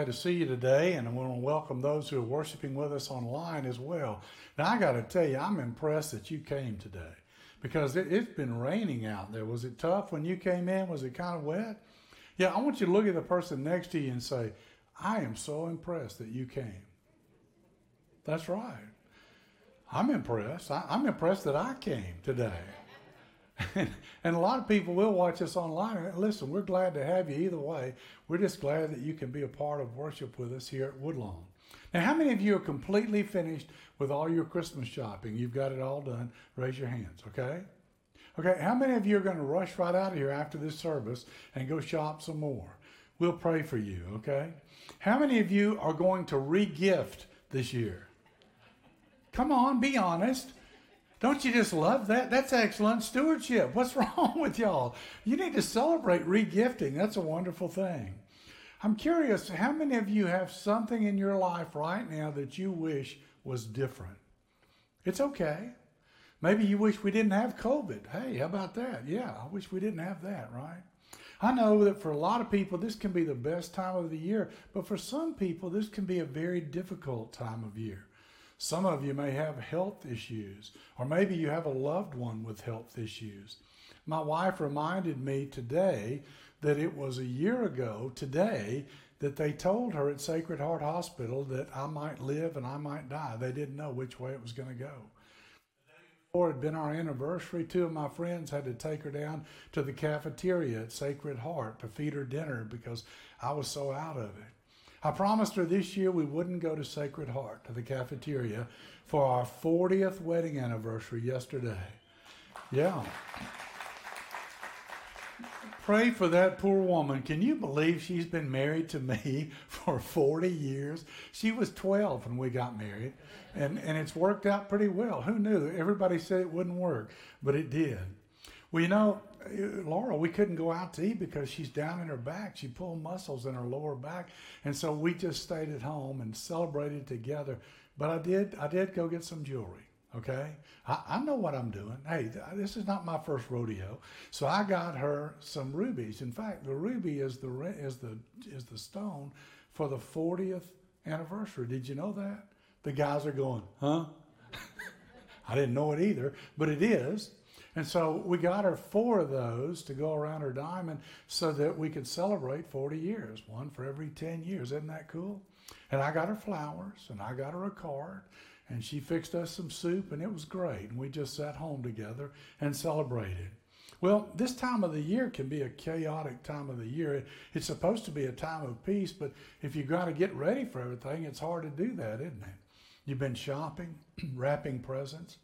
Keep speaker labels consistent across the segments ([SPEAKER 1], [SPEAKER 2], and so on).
[SPEAKER 1] Glad to see you today, and I want to welcome those who are worshiping with us online as well. Now, I got to tell you, I'm impressed that you came today because it, has been raining out there. Was it tough when you came in? Was it kind of wet? Yeah, I want you to look at the person next to you and say, I am so impressed that you came. That's right. I'm impressed. I, I'm impressed that I came today. and a lot of people will watch us online. Listen, we're glad to have you either way. We're just glad that you can be a part of worship with us here at Woodlawn. Now, how many of you are completely finished with all your Christmas shopping? You've got it all done. Raise your hands, okay? Okay, how many of you are going to rush right out of here after this service and go shop some more? We'll pray for you, okay? How many of you are going to regift this year? Come on, be honest. Don't you just love that? That's excellent stewardship. What's wrong with y'all? You need to celebrate regifting. That's a wonderful thing. I'm curious, how many of you have something in your life right now that you wish was different? It's okay. Maybe you wish we didn't have COVID. Hey, how about that? Yeah, I wish we didn't have that, right? I know that for a lot of people, this can be the best time of the year, but for some people, this can be a very difficult time of year. Some of you may have health issues, or maybe you have a loved one with health issues. My wife reminded me today that it was a year ago today that they told her at Sacred Heart Hospital that I might live and I might die. They didn't know which way it was going to go. The day before it had been our anniversary, two of my friends had to take her down to the cafeteria at Sacred Heart to feed her dinner because I was so out of it. I promised her this year we wouldn't go to Sacred Heart, to the cafeteria, for our 40th wedding anniversary yesterday. Yeah. Pray for that poor woman. Can you believe she's been married to me for 40 years? She was 12 when we got married, and, and it's worked out pretty well. Who knew? Everybody said it wouldn't work, but it did. Well, you know, Laura, we couldn't go out to eat because she's down in her back. She pulled muscles in her lower back, and so we just stayed at home and celebrated together. But I did, I did go get some jewelry. Okay, I, I know what I'm doing. Hey, this is not my first rodeo, so I got her some rubies. In fact, the ruby is the is the is the stone for the 40th anniversary. Did you know that? The guys are going, huh? I didn't know it either, but it is. And so we got her four of those to go around her diamond so that we could celebrate 40 years, one for every 10 years. Isn't that cool? And I got her flowers and I got her a card and she fixed us some soup and it was great. And we just sat home together and celebrated. Well, this time of the year can be a chaotic time of the year. It's supposed to be a time of peace, but if you've got to get ready for everything, it's hard to do that, isn't it? You've been shopping, wrapping presents,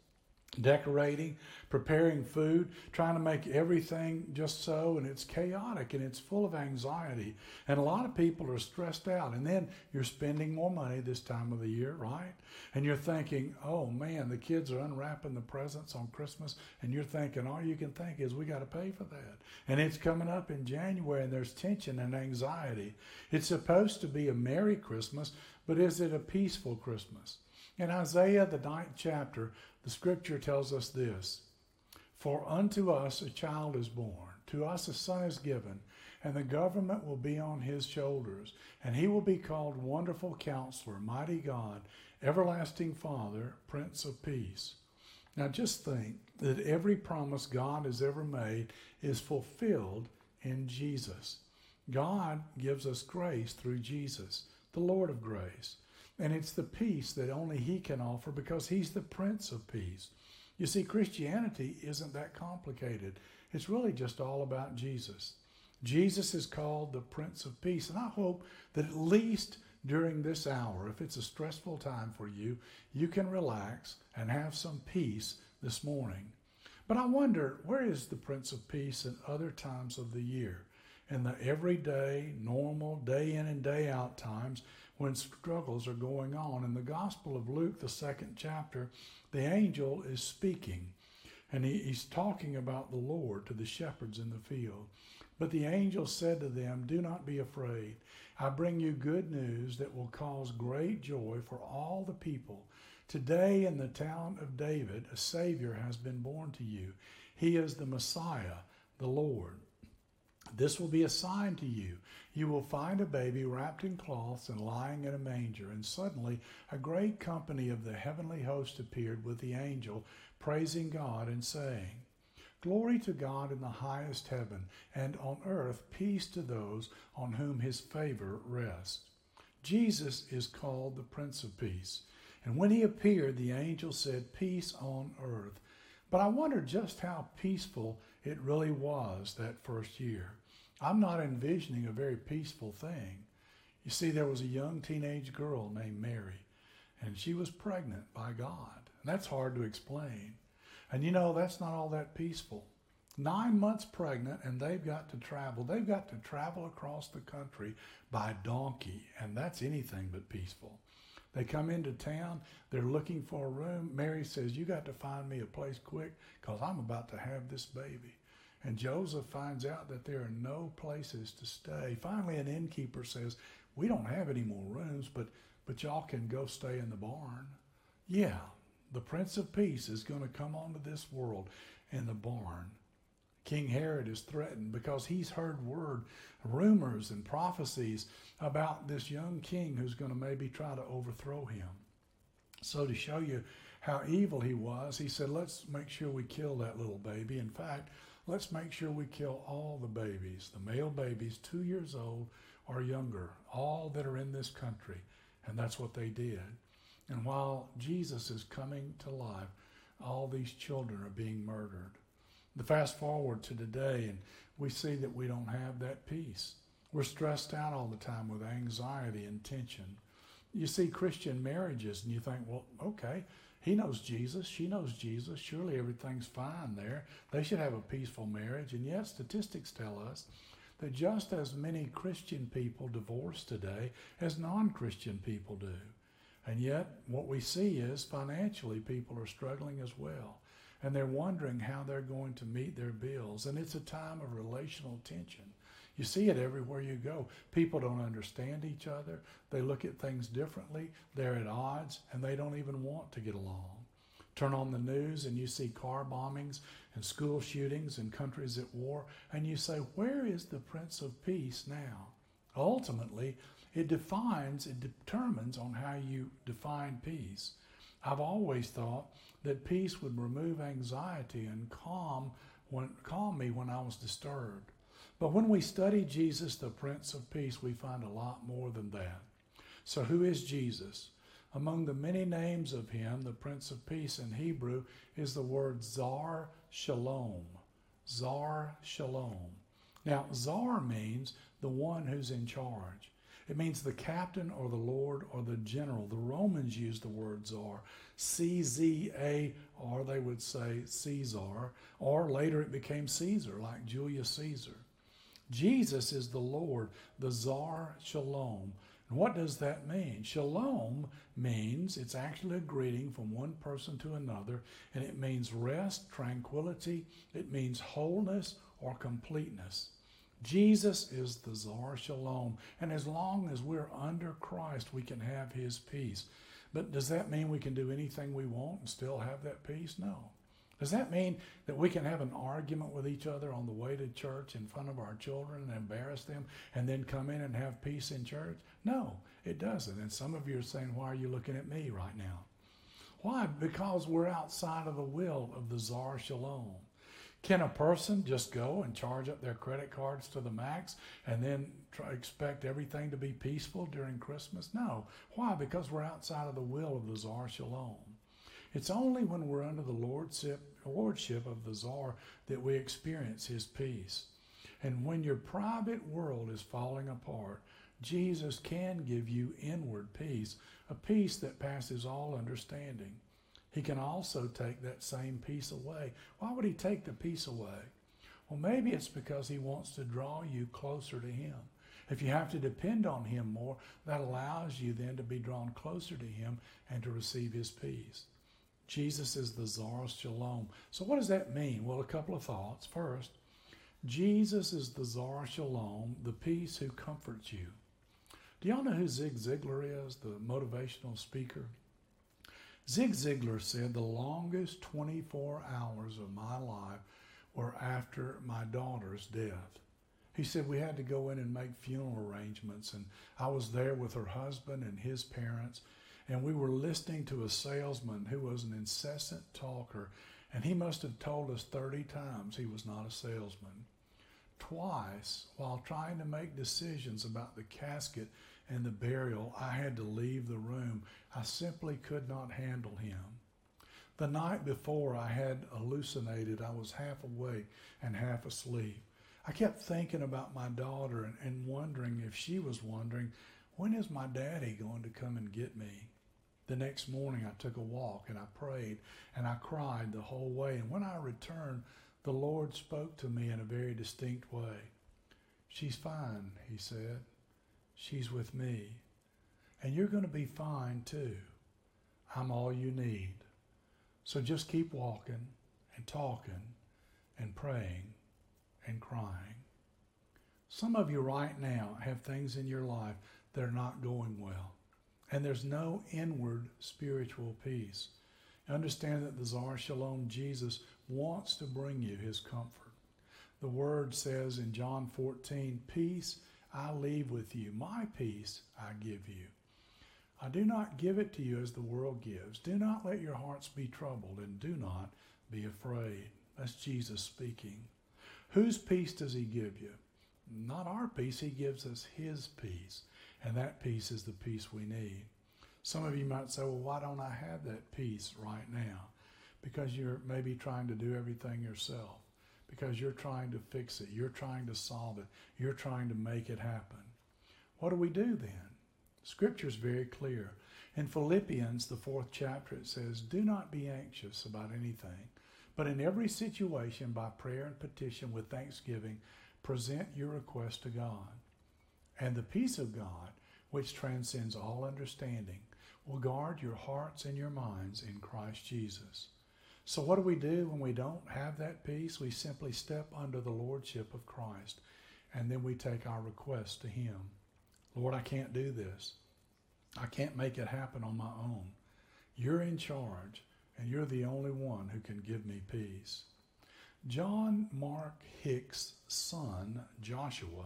[SPEAKER 1] decorating, preparing food, trying to make everything just so, and it's chaotic and it's full of anxiety. And a lot of people are stressed out. And then you're spending more money this time of the year, right? And you're thinking, oh man, the kids are unwrapping the presents on Christmas. And you're thinking, all you can think is, we got to pay for that. And it's coming up in January and there's tension and anxiety. It's supposed to be a Merry Christmas, but is it a peaceful Christmas? In Isaiah, the ninth chapter, the scripture tells us this For unto us a child is born, to us a son is given, and the government will be on his shoulders, and he will be called Wonderful Counselor, Mighty God, Everlasting Father, Prince of Peace. Now just think that every promise God has ever made is fulfilled in Jesus. God gives us grace through Jesus, the Lord of grace. And it's the peace that only He can offer because He's the Prince of Peace. You see, Christianity isn't that complicated. It's really just all about Jesus. Jesus is called the Prince of Peace. And I hope that at least during this hour, if it's a stressful time for you, you can relax and have some peace this morning. But I wonder, where is the Prince of Peace in other times of the year? In the everyday, normal, day in and day out times when struggles are going on. In the Gospel of Luke, the second chapter, the angel is speaking and he, he's talking about the Lord to the shepherds in the field. But the angel said to them, Do not be afraid. I bring you good news that will cause great joy for all the people. Today in the town of David, a Savior has been born to you. He is the Messiah, the Lord. This will be a sign to you. You will find a baby wrapped in cloths and lying in a manger. And suddenly a great company of the heavenly host appeared with the angel, praising God and saying, Glory to God in the highest heaven, and on earth peace to those on whom his favor rests. Jesus is called the Prince of Peace. And when he appeared, the angel said, Peace on earth. But I wonder just how peaceful it really was that first year. I'm not envisioning a very peaceful thing. You see, there was a young teenage girl named Mary, and she was pregnant by God. And that's hard to explain. And you know, that's not all that peaceful. Nine months pregnant, and they've got to travel. They've got to travel across the country by donkey, and that's anything but peaceful. They come into town, they're looking for a room. Mary says, You got to find me a place quick because I'm about to have this baby. And Joseph finds out that there are no places to stay. Finally, an innkeeper says, We don't have any more rooms, but, but y'all can go stay in the barn. Yeah, the Prince of Peace is going to come onto this world in the barn. King Herod is threatened because he's heard word, rumors, and prophecies about this young king who's going to maybe try to overthrow him. So, to show you how evil he was, he said, Let's make sure we kill that little baby. In fact, let's make sure we kill all the babies, the male babies, two years old or younger, all that are in this country. And that's what they did. And while Jesus is coming to life, all these children are being murdered. The fast forward to today, and we see that we don't have that peace. We're stressed out all the time with anxiety and tension. You see Christian marriages, and you think, well, okay, he knows Jesus. She knows Jesus. Surely everything's fine there. They should have a peaceful marriage. And yet, statistics tell us that just as many Christian people divorce today as non Christian people do. And yet, what we see is financially people are struggling as well. And they're wondering how they're going to meet their bills. And it's a time of relational tension. You see it everywhere you go. People don't understand each other. They look at things differently. They're at odds and they don't even want to get along. Turn on the news and you see car bombings and school shootings and countries at war, and you say, Where is the Prince of Peace now? Ultimately, it defines, it determines on how you define peace. I've always thought that peace would remove anxiety and calm, when, calm me when I was disturbed. But when we study Jesus, the Prince of Peace, we find a lot more than that. So, who is Jesus? Among the many names of him, the Prince of Peace in Hebrew is the word Zar Shalom. Zar Shalom. Now, Zar means the one who's in charge. It means the captain or the lord or the general. The Romans used the word czar, C Z A R, they would say Caesar, or later it became Caesar, like Julius Caesar. Jesus is the Lord, the Czar Shalom. And what does that mean? Shalom means it's actually a greeting from one person to another, and it means rest, tranquility, it means wholeness or completeness. Jesus is the Czar Shalom, and as long as we're under Christ, we can have his peace. But does that mean we can do anything we want and still have that peace? No. Does that mean that we can have an argument with each other on the way to church in front of our children and embarrass them and then come in and have peace in church? No, it doesn't. And some of you are saying, Why are you looking at me right now? Why? Because we're outside of the will of the Czar Shalom. Can a person just go and charge up their credit cards to the max and then try, expect everything to be peaceful during Christmas? No. Why? Because we're outside of the will of the Czar Shalom. It's only when we're under the lordship, lordship of the czar that we experience his peace. And when your private world is falling apart, Jesus can give you inward peace, a peace that passes all understanding. He can also take that same peace away. Why would he take the peace away? Well, maybe it's because he wants to draw you closer to him. If you have to depend on him more, that allows you then to be drawn closer to him and to receive his peace. Jesus is the Czar Shalom. So, what does that mean? Well, a couple of thoughts. First, Jesus is the Czar Shalom, the peace who comforts you. Do y'all know who Zig Ziglar is, the motivational speaker? Zig Ziglar said the longest 24 hours of my life were after my daughter's death. He said we had to go in and make funeral arrangements, and I was there with her husband and his parents, and we were listening to a salesman who was an incessant talker, and he must have told us 30 times he was not a salesman. Twice, while trying to make decisions about the casket and the burial, I had to leave the room. I simply could not handle him. The night before, I had hallucinated. I was half awake and half asleep. I kept thinking about my daughter and, and wondering if she was wondering, when is my daddy going to come and get me? The next morning, I took a walk and I prayed and I cried the whole way. And when I returned, the Lord spoke to me in a very distinct way. She's fine, he said. She's with me. And you're going to be fine too. I'm all you need. So just keep walking and talking and praying and crying. Some of you right now have things in your life that are not going well, and there's no inward spiritual peace. Understand that the Czar Shalom Jesus wants to bring you his comfort. The word says in John 14, Peace I leave with you, my peace I give you. I do not give it to you as the world gives. Do not let your hearts be troubled, and do not be afraid. That's Jesus speaking. Whose peace does he give you? Not our peace. He gives us his peace. And that peace is the peace we need. Some of you might say, well, why don't I have that peace right now? Because you're maybe trying to do everything yourself. Because you're trying to fix it. You're trying to solve it. You're trying to make it happen. What do we do then? Scripture is very clear. In Philippians, the fourth chapter, it says, Do not be anxious about anything, but in every situation, by prayer and petition with thanksgiving, present your request to God. And the peace of God, which transcends all understanding, will guard your hearts and your minds in Christ Jesus. So, what do we do when we don't have that peace? We simply step under the lordship of Christ, and then we take our request to Him. Lord, I can't do this. I can't make it happen on my own. You're in charge and you're the only one who can give me peace. John Mark Hicks' son, Joshua,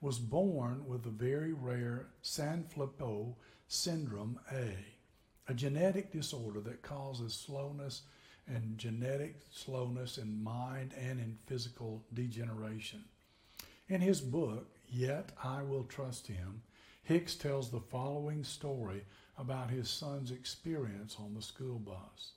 [SPEAKER 1] was born with the very rare Sanfilippo syndrome A, a genetic disorder that causes slowness and genetic slowness in mind and in physical degeneration. In his book, Yet I Will Trust Him, Hicks tells the following story about his son's experience on the school bus.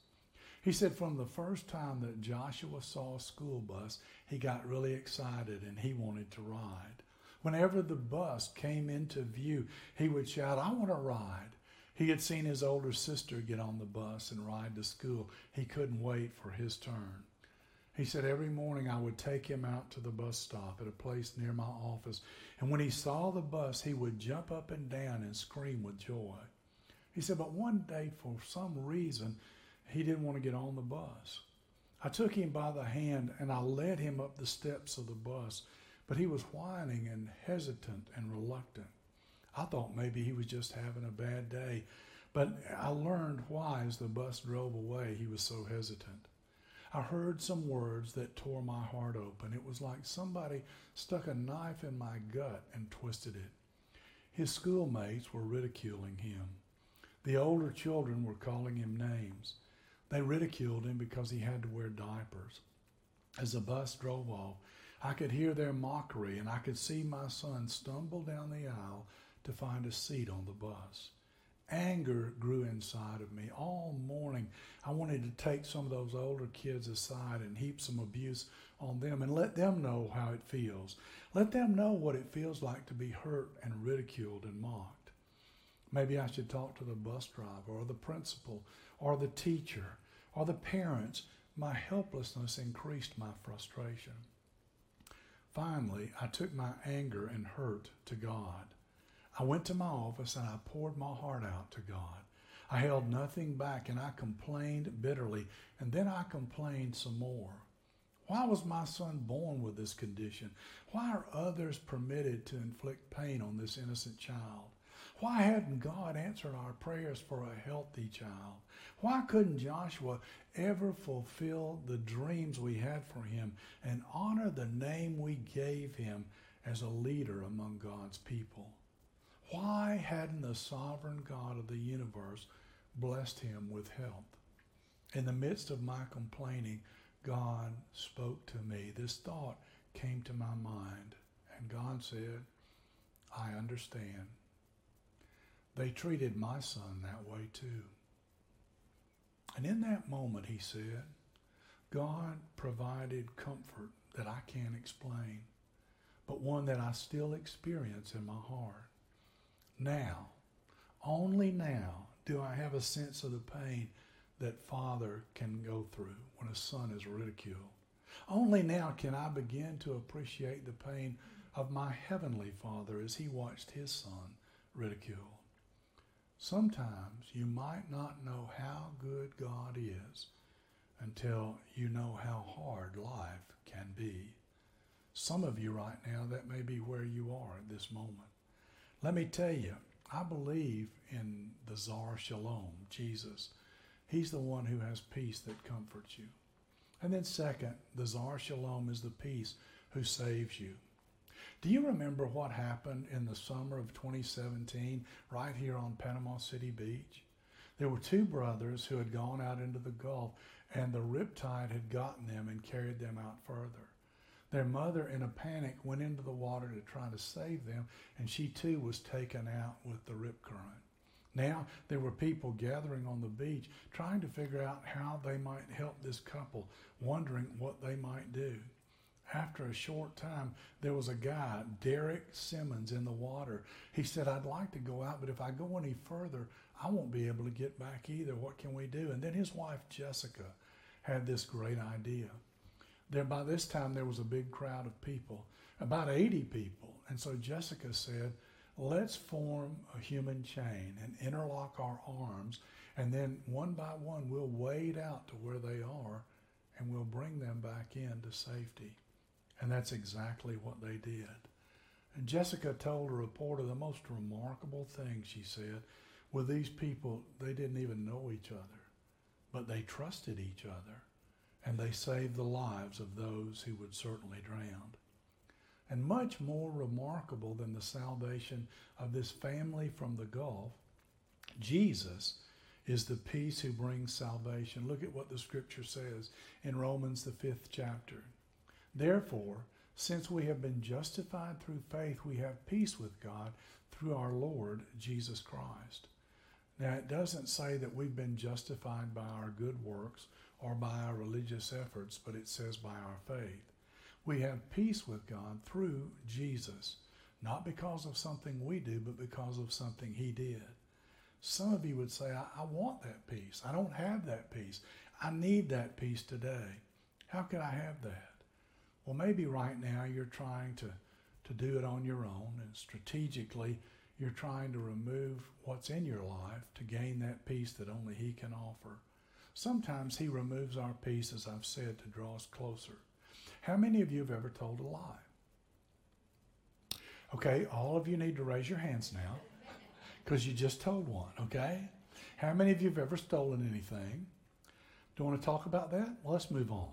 [SPEAKER 1] He said from the first time that Joshua saw a school bus, he got really excited and he wanted to ride. Whenever the bus came into view, he would shout, I want to ride. He had seen his older sister get on the bus and ride to school. He couldn't wait for his turn. He said every morning I would take him out to the bus stop at a place near my office, and when he saw the bus, he would jump up and down and scream with joy. He said, but one day, for some reason, he didn't want to get on the bus. I took him by the hand and I led him up the steps of the bus, but he was whining and hesitant and reluctant. I thought maybe he was just having a bad day, but I learned why as the bus drove away he was so hesitant. I heard some words that tore my heart open. It was like somebody stuck a knife in my gut and twisted it. His schoolmates were ridiculing him. The older children were calling him names. They ridiculed him because he had to wear diapers. As the bus drove off, I could hear their mockery and I could see my son stumble down the aisle to find a seat on the bus. Anger grew inside of me all morning. I wanted to take some of those older kids aside and heap some abuse on them and let them know how it feels. Let them know what it feels like to be hurt and ridiculed and mocked. Maybe I should talk to the bus driver or the principal or the teacher or the parents, my helplessness increased my frustration. Finally, I took my anger and hurt to God. I went to my office and I poured my heart out to God. I held nothing back and I complained bitterly, and then I complained some more. Why was my son born with this condition? Why are others permitted to inflict pain on this innocent child? Why hadn't God answered our prayers for a healthy child? Why couldn't Joshua ever fulfill the dreams we had for him and honor the name we gave him as a leader among God's people. Why hadn't the sovereign God of the universe blessed him with health? In the midst of my complaining, God spoke to me. This thought came to my mind, and God said, I understand. They treated my son that way too. And in that moment, he said, God provided comfort that I can't explain, but one that I still experience in my heart. Now, only now, do I have a sense of the pain that father can go through when a son is ridiculed. Only now can I begin to appreciate the pain of my heavenly father as he watched his son ridiculed. Sometimes you might not know how good God is until you know how hard life can be. Some of you right now, that may be where you are at this moment. Let me tell you, I believe in the Czar Shalom, Jesus. He's the one who has peace that comforts you. And then, second, the Czar Shalom is the peace who saves you. Do you remember what happened in the summer of 2017 right here on Panama City Beach? There were two brothers who had gone out into the Gulf and the riptide had gotten them and carried them out further. Their mother, in a panic, went into the water to try to save them, and she too was taken out with the rip current. Now there were people gathering on the beach trying to figure out how they might help this couple, wondering what they might do. After a short time, there was a guy, Derek Simmons, in the water. He said, I'd like to go out, but if I go any further, I won't be able to get back either. What can we do? And then his wife, Jessica, had this great idea. There, by this time, there was a big crowd of people, about 80 people. And so Jessica said, Let's form a human chain and interlock our arms, and then one by one, we'll wade out to where they are and we'll bring them back into safety. And that's exactly what they did. And Jessica told a reporter the most remarkable thing, she said, with these people, they didn't even know each other, but they trusted each other, and they saved the lives of those who would certainly drown. And much more remarkable than the salvation of this family from the Gulf, Jesus is the peace who brings salvation. Look at what the scripture says in Romans, the fifth chapter. Therefore, since we have been justified through faith, we have peace with God through our Lord Jesus Christ. Now, it doesn't say that we've been justified by our good works or by our religious efforts, but it says by our faith. We have peace with God through Jesus, not because of something we do, but because of something He did. Some of you would say, I, I want that peace. I don't have that peace. I need that peace today. How can I have that? Well, maybe right now you're trying to, to do it on your own, and strategically, you're trying to remove what's in your life to gain that peace that only He can offer. Sometimes He removes our peace, as I've said, to draw us closer. How many of you have ever told a lie? Okay, all of you need to raise your hands now because you just told one, okay? How many of you have ever stolen anything? Do you want to talk about that? Well, let's move on.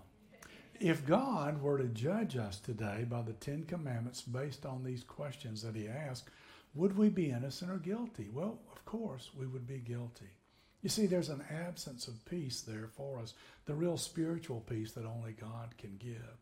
[SPEAKER 1] If God were to judge us today by the Ten Commandments based on these questions that He asked, would we be innocent or guilty? Well, of course, we would be guilty. You see, there's an absence of peace there for us, the real spiritual peace that only God can give.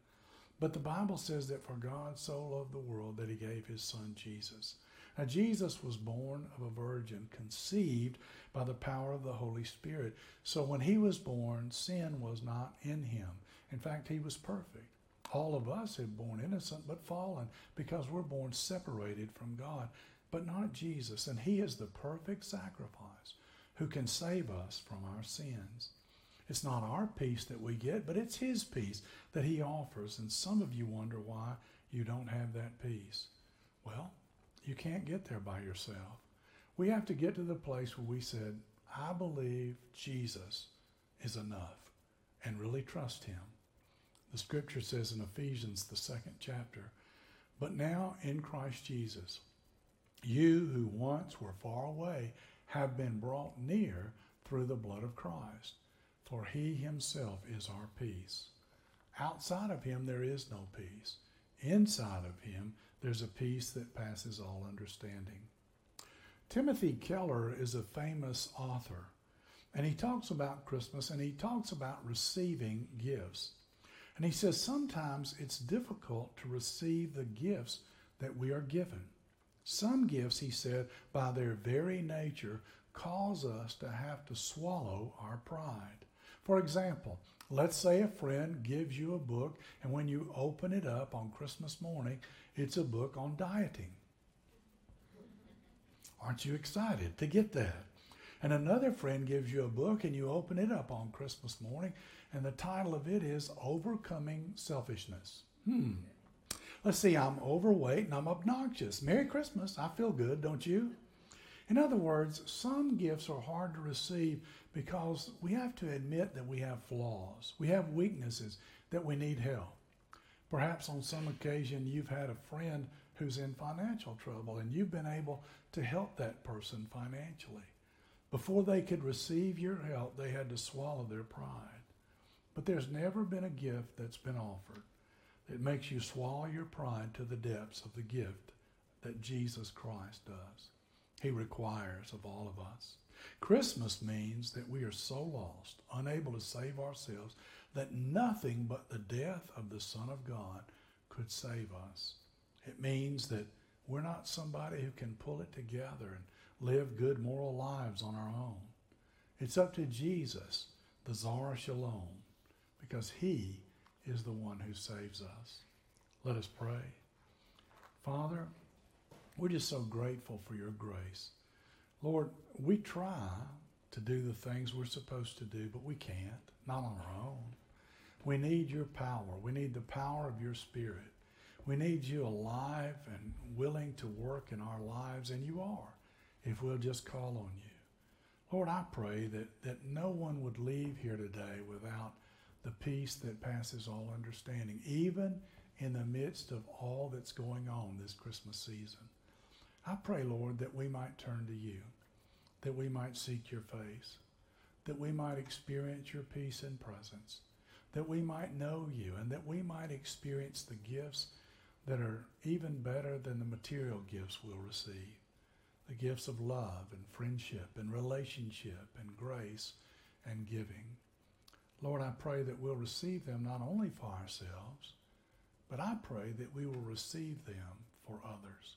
[SPEAKER 1] But the Bible says that for God so loved the world that he gave his son Jesus. Now, Jesus was born of a virgin, conceived by the power of the Holy Spirit. So when he was born, sin was not in him. In fact, he was perfect. All of us have born innocent but fallen because we're born separated from God, but not Jesus. And he is the perfect sacrifice who can save us from our sins. It's not our peace that we get, but it's His peace that He offers. And some of you wonder why you don't have that peace. Well, you can't get there by yourself. We have to get to the place where we said, I believe Jesus is enough and really trust Him. The scripture says in Ephesians, the second chapter, but now in Christ Jesus, you who once were far away have been brought near through the blood of Christ for he himself is our peace. Outside of him, there is no peace. Inside of him, There's a peace that passes all understanding. Timothy Keller is a famous author, and he talks about Christmas and he talks about receiving gifts. And he says sometimes it's difficult to receive the gifts that we are given. Some gifts, he said, by their very nature, cause us to have to swallow our pride. For example, let's say a friend gives you a book, and when you open it up on Christmas morning, it's a book on dieting. Aren't you excited to get that? And another friend gives you a book, and you open it up on Christmas morning, and the title of it is Overcoming Selfishness. Hmm. Let's see, I'm overweight and I'm obnoxious. Merry Christmas. I feel good, don't you? In other words, some gifts are hard to receive because we have to admit that we have flaws. We have weaknesses that we need help. Perhaps on some occasion you've had a friend who's in financial trouble and you've been able to help that person financially. Before they could receive your help, they had to swallow their pride. But there's never been a gift that's been offered that makes you swallow your pride to the depths of the gift that Jesus Christ does. He requires of all of us. Christmas means that we are so lost, unable to save ourselves, that nothing but the death of the Son of God could save us. It means that we're not somebody who can pull it together and live good moral lives on our own. It's up to Jesus, the Zara Shalom, because he is the one who saves us. Let us pray. Father, we're just so grateful for your grace. Lord, we try to do the things we're supposed to do, but we can't, not on our own. We need your power. We need the power of your spirit. We need you alive and willing to work in our lives, and you are, if we'll just call on you. Lord, I pray that, that no one would leave here today without the peace that passes all understanding, even in the midst of all that's going on this Christmas season. I pray, Lord, that we might turn to you, that we might seek your face, that we might experience your peace and presence, that we might know you, and that we might experience the gifts that are even better than the material gifts we'll receive the gifts of love and friendship and relationship and grace and giving. Lord, I pray that we'll receive them not only for ourselves, but I pray that we will receive them for others.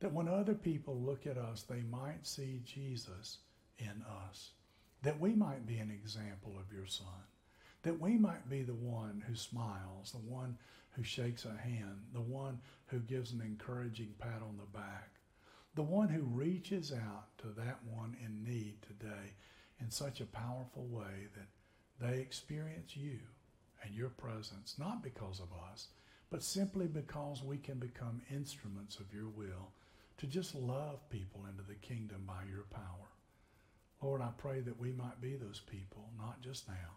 [SPEAKER 1] That when other people look at us, they might see Jesus in us. That we might be an example of your Son. That we might be the one who smiles, the one who shakes a hand, the one who gives an encouraging pat on the back, the one who reaches out to that one in need today in such a powerful way that they experience you and your presence, not because of us, but simply because we can become instruments of your will to just love people into the kingdom by your power. Lord, I pray that we might be those people, not just now,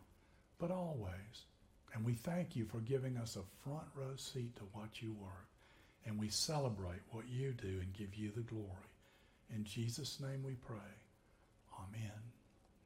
[SPEAKER 1] but always. And we thank you for giving us a front row seat to watch you work. And we celebrate what you do and give you the glory. In Jesus' name we pray.